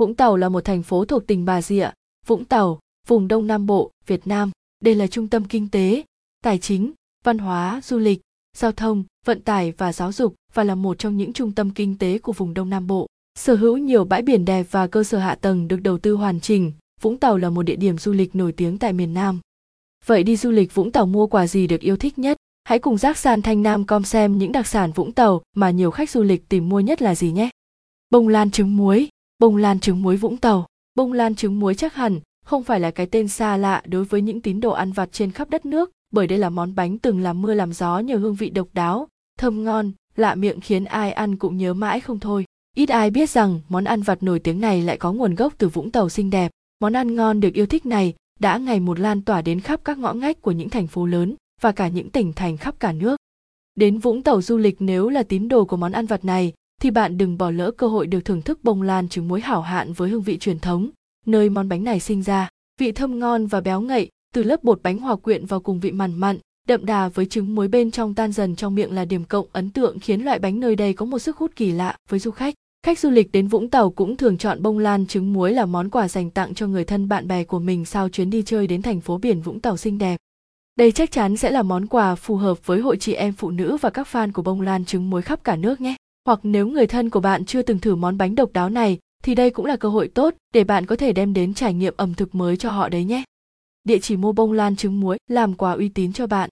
Vũng Tàu là một thành phố thuộc tỉnh Bà Rịa, Vũng Tàu, vùng Đông Nam Bộ, Việt Nam. Đây là trung tâm kinh tế, tài chính, văn hóa, du lịch, giao thông, vận tải và giáo dục và là một trong những trung tâm kinh tế của vùng Đông Nam Bộ. Sở hữu nhiều bãi biển đẹp và cơ sở hạ tầng được đầu tư hoàn chỉnh, Vũng Tàu là một địa điểm du lịch nổi tiếng tại miền Nam. Vậy đi du lịch Vũng Tàu mua quà gì được yêu thích nhất? Hãy cùng giác sàn Thanh Nam com xem những đặc sản Vũng Tàu mà nhiều khách du lịch tìm mua nhất là gì nhé. Bông lan trứng muối, bông lan trứng muối Vũng Tàu. Bông lan trứng muối chắc hẳn không phải là cái tên xa lạ đối với những tín đồ ăn vặt trên khắp đất nước, bởi đây là món bánh từng làm mưa làm gió nhờ hương vị độc đáo, thơm ngon, lạ miệng khiến ai ăn cũng nhớ mãi không thôi. Ít ai biết rằng món ăn vặt nổi tiếng này lại có nguồn gốc từ Vũng Tàu xinh đẹp. Món ăn ngon được yêu thích này đã ngày một lan tỏa đến khắp các ngõ ngách của những thành phố lớn và cả những tỉnh thành khắp cả nước. Đến Vũng Tàu du lịch nếu là tín đồ của món ăn vặt này thì bạn đừng bỏ lỡ cơ hội được thưởng thức bông lan trứng muối hảo hạn với hương vị truyền thống, nơi món bánh này sinh ra. Vị thơm ngon và béo ngậy, từ lớp bột bánh hòa quyện vào cùng vị mặn mặn, đậm đà với trứng muối bên trong tan dần trong miệng là điểm cộng ấn tượng khiến loại bánh nơi đây có một sức hút kỳ lạ với du khách. Khách du lịch đến Vũng Tàu cũng thường chọn bông lan trứng muối là món quà dành tặng cho người thân bạn bè của mình sau chuyến đi chơi đến thành phố biển Vũng Tàu xinh đẹp. Đây chắc chắn sẽ là món quà phù hợp với hội chị em phụ nữ và các fan của bông lan trứng muối khắp cả nước nhé. Hoặc nếu người thân của bạn chưa từng thử món bánh độc đáo này thì đây cũng là cơ hội tốt để bạn có thể đem đến trải nghiệm ẩm thực mới cho họ đấy nhé. Địa chỉ mua bông lan trứng muối làm quà uy tín cho bạn.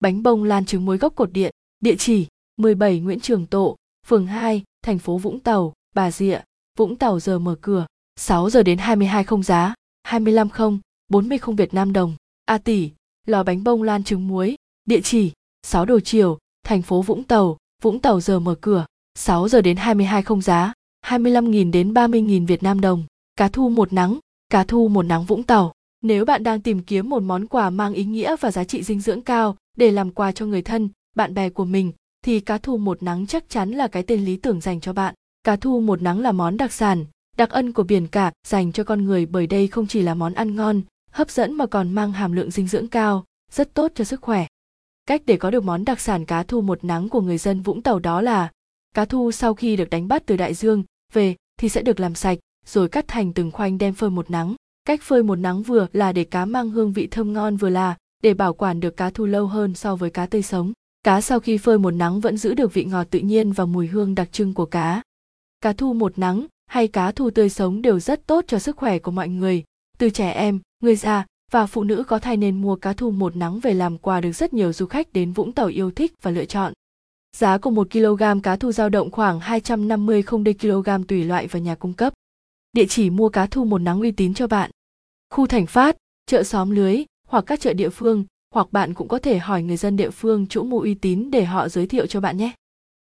Bánh bông lan trứng muối gốc cột điện, địa chỉ 17 Nguyễn Trường Tộ, phường 2, thành phố Vũng Tàu, Bà Rịa, Vũng Tàu giờ mở cửa, 6 giờ đến 22 không giá, 25 không, 40 không Việt Nam đồng. A tỷ, lò bánh bông lan trứng muối, địa chỉ 6 Đồ Chiều, thành phố Vũng Tàu, Vũng Tàu giờ mở cửa, 6 giờ đến 22 không giá, 25.000 đến 30.000 Việt Nam đồng. Cá thu một nắng, cá thu một nắng Vũng Tàu. Nếu bạn đang tìm kiếm một món quà mang ý nghĩa và giá trị dinh dưỡng cao để làm quà cho người thân, bạn bè của mình, thì cá thu một nắng chắc chắn là cái tên lý tưởng dành cho bạn. Cá thu một nắng là món đặc sản, đặc ân của biển cả dành cho con người bởi đây không chỉ là món ăn ngon, hấp dẫn mà còn mang hàm lượng dinh dưỡng cao, rất tốt cho sức khỏe. Cách để có được món đặc sản cá thu một nắng của người dân Vũng Tàu đó là cá thu sau khi được đánh bắt từ đại dương về thì sẽ được làm sạch rồi cắt thành từng khoanh đem phơi một nắng. Cách phơi một nắng vừa là để cá mang hương vị thơm ngon vừa là để bảo quản được cá thu lâu hơn so với cá tươi sống. Cá sau khi phơi một nắng vẫn giữ được vị ngọt tự nhiên và mùi hương đặc trưng của cá. Cá thu một nắng hay cá thu tươi sống đều rất tốt cho sức khỏe của mọi người, từ trẻ em, người già và phụ nữ có thai nên mua cá thu một nắng về làm quà được rất nhiều du khách đến Vũng Tàu yêu thích và lựa chọn. Giá của 1 kg cá thu dao động khoảng 250 không đê kg tùy loại và nhà cung cấp. Địa chỉ mua cá thu một nắng uy tín cho bạn. Khu Thành Phát, chợ xóm lưới hoặc các chợ địa phương, hoặc bạn cũng có thể hỏi người dân địa phương chỗ mua uy tín để họ giới thiệu cho bạn nhé.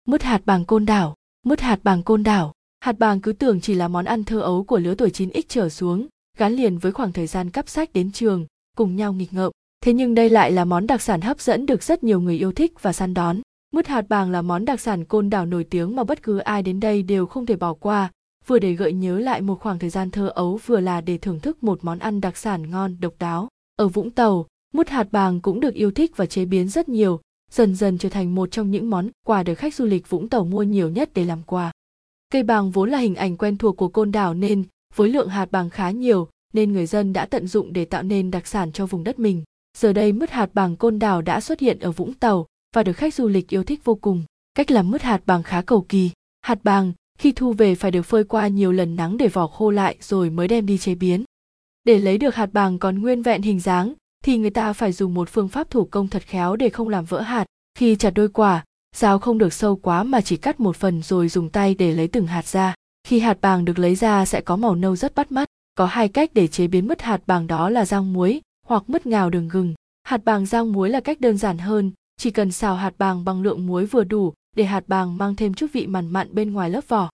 Mứt hạt bàng côn đảo, mứt hạt bàng côn đảo. Hạt bàng cứ tưởng chỉ là món ăn thơ ấu của lứa tuổi 9X trở xuống, gắn liền với khoảng thời gian cắp sách đến trường, cùng nhau nghịch ngợm. Thế nhưng đây lại là món đặc sản hấp dẫn được rất nhiều người yêu thích và săn đón. Mứt hạt bàng là món đặc sản côn đảo nổi tiếng mà bất cứ ai đến đây đều không thể bỏ qua, vừa để gợi nhớ lại một khoảng thời gian thơ ấu vừa là để thưởng thức một món ăn đặc sản ngon độc đáo. Ở Vũng Tàu, mứt hạt bàng cũng được yêu thích và chế biến rất nhiều, dần dần trở thành một trong những món quà được khách du lịch Vũng Tàu mua nhiều nhất để làm quà. Cây bàng vốn là hình ảnh quen thuộc của côn đảo nên với lượng hạt bàng khá nhiều nên người dân đã tận dụng để tạo nên đặc sản cho vùng đất mình. Giờ đây mứt hạt bàng côn đảo đã xuất hiện ở Vũng Tàu và được khách du lịch yêu thích vô cùng. Cách làm mứt hạt bàng khá cầu kỳ. Hạt bàng khi thu về phải được phơi qua nhiều lần nắng để vỏ khô lại rồi mới đem đi chế biến. Để lấy được hạt bàng còn nguyên vẹn hình dáng thì người ta phải dùng một phương pháp thủ công thật khéo để không làm vỡ hạt. Khi chặt đôi quả, dao không được sâu quá mà chỉ cắt một phần rồi dùng tay để lấy từng hạt ra. Khi hạt bàng được lấy ra sẽ có màu nâu rất bắt mắt. Có hai cách để chế biến mứt hạt bàng đó là rang muối hoặc mứt ngào đường gừng. Hạt bàng rang muối là cách đơn giản hơn, chỉ cần xào hạt bàng bằng lượng muối vừa đủ để hạt bàng mang thêm chút vị mặn mặn bên ngoài lớp vỏ.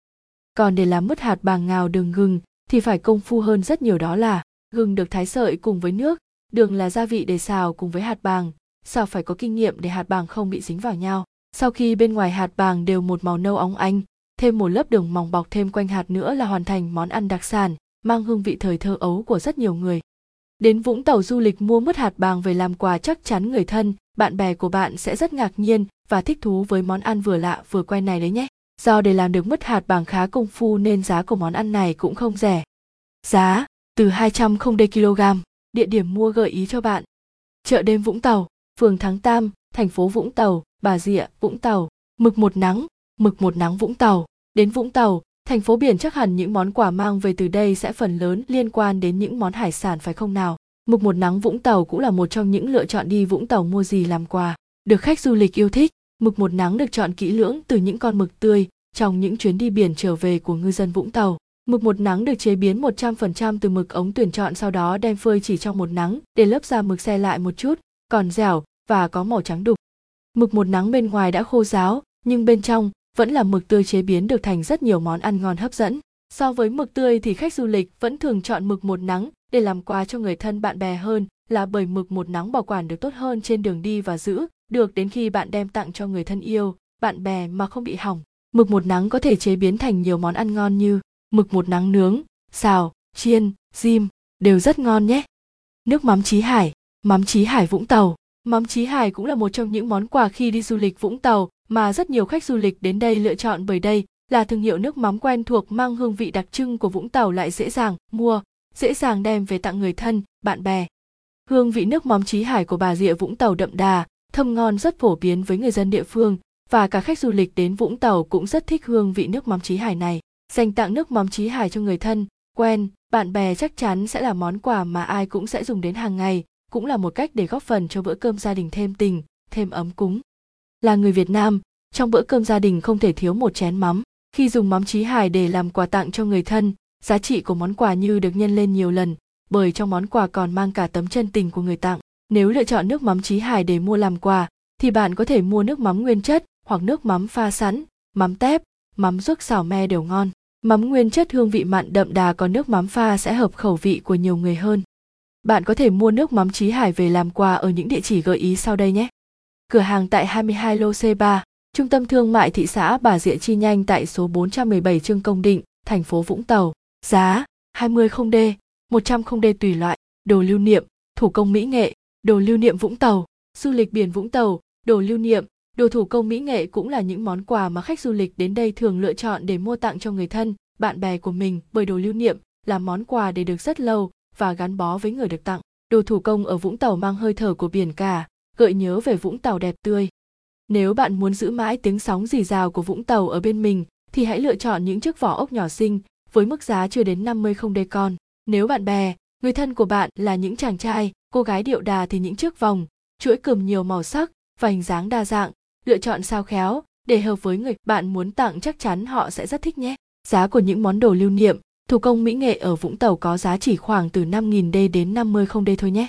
Còn để làm mứt hạt bàng ngào đường gừng thì phải công phu hơn rất nhiều đó là gừng được thái sợi cùng với nước, đường là gia vị để xào cùng với hạt bàng, xào phải có kinh nghiệm để hạt bàng không bị dính vào nhau. Sau khi bên ngoài hạt bàng đều một màu nâu óng ánh, thêm một lớp đường mỏng bọc thêm quanh hạt nữa là hoàn thành món ăn đặc sản, mang hương vị thời thơ ấu của rất nhiều người. Đến Vũng Tàu du lịch mua mứt hạt bàng về làm quà chắc chắn người thân, bạn bè của bạn sẽ rất ngạc nhiên và thích thú với món ăn vừa lạ vừa quen này đấy nhé. Do để làm được mứt hạt bằng khá công phu nên giá của món ăn này cũng không rẻ. Giá từ 200 không đê kg. Địa điểm mua gợi ý cho bạn. Chợ đêm Vũng Tàu, phường Thắng Tam, thành phố Vũng Tàu, Bà Rịa, Vũng Tàu. Mực một nắng, mực một nắng Vũng Tàu. Đến Vũng Tàu, thành phố biển chắc hẳn những món quà mang về từ đây sẽ phần lớn liên quan đến những món hải sản phải không nào? Mực một nắng Vũng Tàu cũng là một trong những lựa chọn đi Vũng Tàu mua gì làm quà. Được khách du lịch yêu thích, mực một nắng được chọn kỹ lưỡng từ những con mực tươi trong những chuyến đi biển trở về của ngư dân Vũng Tàu. Mực một nắng được chế biến 100% từ mực ống tuyển chọn sau đó đem phơi chỉ trong một nắng để lớp da mực xe lại một chút, còn dẻo và có màu trắng đục. Mực một nắng bên ngoài đã khô ráo, nhưng bên trong vẫn là mực tươi chế biến được thành rất nhiều món ăn ngon hấp dẫn. So với mực tươi thì khách du lịch vẫn thường chọn mực một nắng để làm quà cho người thân bạn bè hơn là bởi mực một nắng bảo quản được tốt hơn trên đường đi và giữ được đến khi bạn đem tặng cho người thân yêu, bạn bè mà không bị hỏng. Mực một nắng có thể chế biến thành nhiều món ăn ngon như mực một nắng nướng, xào, chiên, rim, đều rất ngon nhé. Nước mắm Chí Hải, mắm Chí Hải Vũng Tàu. Mắm Chí Hải cũng là một trong những món quà khi đi du lịch Vũng Tàu mà rất nhiều khách du lịch đến đây lựa chọn bởi đây là thương hiệu nước mắm quen thuộc mang hương vị đặc trưng của Vũng Tàu lại dễ dàng mua, dễ dàng đem về tặng người thân, bạn bè. Hương vị nước mắm Chí Hải của bà Rịa Vũng Tàu đậm đà, thơm ngon rất phổ biến với người dân địa phương và cả khách du lịch đến Vũng Tàu cũng rất thích hương vị nước mắm Chí Hải này. Dành tặng nước mắm Chí Hải cho người thân, quen, bạn bè chắc chắn sẽ là món quà mà ai cũng sẽ dùng đến hàng ngày, cũng là một cách để góp phần cho bữa cơm gia đình thêm tình, thêm ấm cúng. Là người Việt Nam, trong bữa cơm gia đình không thể thiếu một chén mắm. Khi dùng mắm Chí Hải để làm quà tặng cho người thân, giá trị của món quà như được nhân lên nhiều lần, bởi trong món quà còn mang cả tấm chân tình của người tặng. Nếu lựa chọn nước mắm trí Hải để mua làm quà, thì bạn có thể mua nước mắm nguyên chất hoặc nước mắm pha sẵn, mắm tép, mắm ruốc xào me đều ngon. Mắm nguyên chất hương vị mặn đậm đà còn nước mắm pha sẽ hợp khẩu vị của nhiều người hơn. Bạn có thể mua nước mắm trí Hải về làm quà ở những địa chỉ gợi ý sau đây nhé. Cửa hàng tại 22 lô C3, Trung tâm thương mại thị xã Bà Rịa Chi Nhanh tại số 417 Trương Công Định, thành phố Vũng Tàu. Giá 20 không D, 100 không D tùy loại, đồ lưu niệm, thủ công mỹ nghệ, đồ lưu niệm Vũng Tàu, du lịch biển Vũng Tàu, đồ lưu niệm, đồ thủ công mỹ nghệ cũng là những món quà mà khách du lịch đến đây thường lựa chọn để mua tặng cho người thân, bạn bè của mình bởi đồ lưu niệm là món quà để được rất lâu và gắn bó với người được tặng. Đồ thủ công ở Vũng Tàu mang hơi thở của biển cả, gợi nhớ về Vũng Tàu đẹp tươi. Nếu bạn muốn giữ mãi tiếng sóng rì rào của Vũng Tàu ở bên mình thì hãy lựa chọn những chiếc vỏ ốc nhỏ xinh với mức giá chưa đến 50 không đê con. Nếu bạn bè, người thân của bạn là những chàng trai, cô gái điệu đà thì những chiếc vòng, chuỗi cườm nhiều màu sắc và hình dáng đa dạng, lựa chọn sao khéo để hợp với người bạn muốn tặng chắc chắn họ sẽ rất thích nhé. Giá của những món đồ lưu niệm, thủ công mỹ nghệ ở Vũng Tàu có giá chỉ khoảng từ 5.000 đê đến 50 không đê thôi nhé.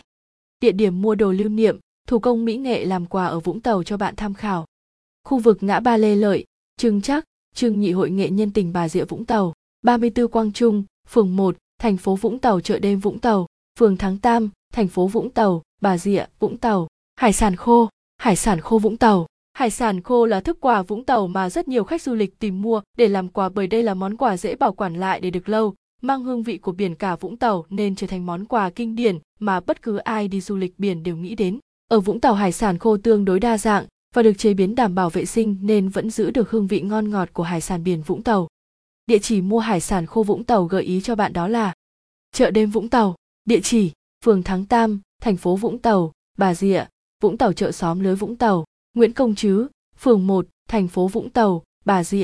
Địa điểm mua đồ lưu niệm, thủ công mỹ nghệ làm quà ở Vũng Tàu cho bạn tham khảo. Khu vực ngã ba Lê Lợi, Trưng Chắc, Trưng Nhị Hội Nghệ Nhân tỉnh Bà Rịa Vũng Tàu, 34 Quang Trung, phường 1, thành phố Vũng Tàu chợ đêm Vũng Tàu, phường Thắng Tam, thành phố Vũng Tàu, Bà Rịa, Vũng Tàu. Hải sản khô, hải sản khô Vũng Tàu. Hải sản khô là thức quà Vũng Tàu mà rất nhiều khách du lịch tìm mua để làm quà bởi đây là món quà dễ bảo quản lại để được lâu, mang hương vị của biển cả Vũng Tàu nên trở thành món quà kinh điển mà bất cứ ai đi du lịch biển đều nghĩ đến. Ở Vũng Tàu hải sản khô tương đối đa dạng và được chế biến đảm bảo vệ sinh nên vẫn giữ được hương vị ngon ngọt của hải sản biển Vũng Tàu. Địa chỉ mua hải sản khô Vũng Tàu gợi ý cho bạn đó là chợ đêm Vũng Tàu, địa chỉ phường Thắng Tam, thành phố Vũng Tàu, Bà Rịa, Vũng Tàu chợ xóm lưới Vũng Tàu, Nguyễn Công Trứ, phường 1, thành phố Vũng Tàu, Bà Rịa,